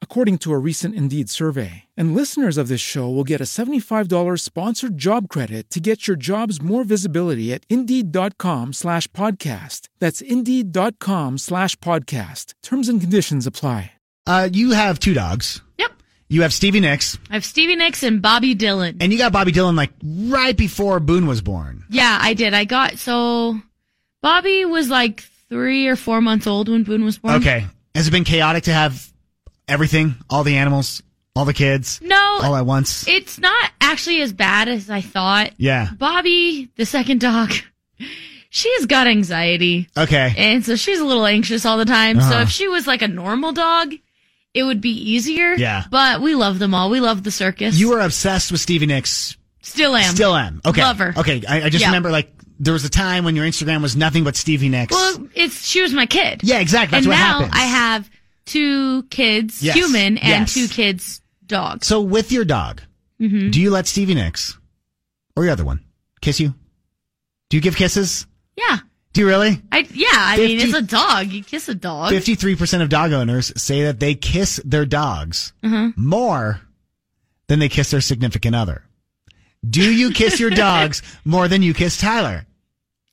according to a recent Indeed survey. And listeners of this show will get a $75 sponsored job credit to get your jobs more visibility at Indeed.com slash podcast. That's Indeed.com slash podcast. Terms and conditions apply. Uh, you have two dogs. Yep. You have Stevie Nicks, I have Stevie Nicks and Bobby Dylan. and you got Bobby Dylan like right before Boone was born. Yeah, I did. I got so Bobby was like three or four months old when Boone was born. Okay. Has it been chaotic to have everything, all the animals, all the kids, No, all at once? it's not actually as bad as I thought. Yeah. Bobby, the second dog, she's got anxiety. Okay. And so she's a little anxious all the time. So Uh-huh. if she was like a normal dog, it would be easier. Yeah. But we love them all. We love the circus. You were obsessed with Stevie Nicks. Still am. Still am. Okay. Love her. Okay. I, I just Yeah. remember like there was a time when your Instagram was nothing but Stevie Nicks. Well, it's she was my kid. yeah, exactly. That's and what now happens. I have two kids, Yes. human, and Yes. two kids, dog. So with your dog, Mm-hmm. do you let Stevie Nicks or your other one kiss you? Do you give kisses? Yeah. Do you really? I yeah, I mean it's a dog. You kiss a dog. Fifty-three percent of dog owners say that they kiss their dogs Uh-huh. more than they kiss their significant other. Do you kiss your dogs more than you kiss Tyler?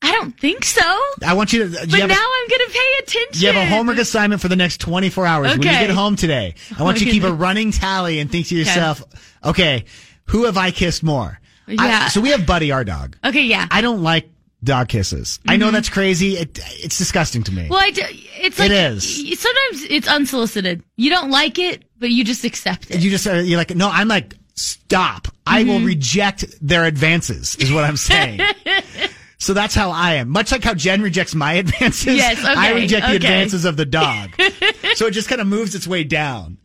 I don't think so. I want you to. But you have now I'm gonna pay attention. you have a homework assignment for the next 24 hours. When you get home today, I want you to keep a running tally and think to yourself, okay, who have I kissed more? I- Yeah. so we have Buddy, our dog. Okay, yeah. I don't like dog kisses. I know that's crazy. It, it's disgusting to me. Mm-hmm. well, I do, it's like It is. Sometimes it's unsolicited. You don't like it, but you just accept it. you just are, you're like, no, I'm like, stop. I Mm-hmm. will reject their advances, is what I'm saying. so that's how I am. Much like how Jen rejects my advances, Yes, okay, I reject the advances of the dog. so it just kind of moves its way down.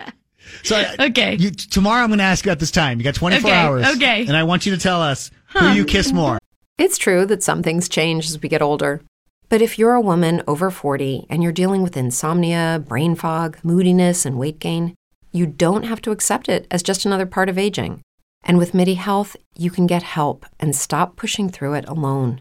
So I- Okay. you, tomorrow I'm going to ask you at this time. You got 24 Okay, hours. okay. And I want you to tell us who you kiss more. It's true that some things change as we get older. But if you're a woman over 40 and you're dealing with insomnia, brain fog, moodiness, and weight gain, you don't have to accept it as just another part of aging. And with MIDI Health, you can get help and stop pushing through it alone.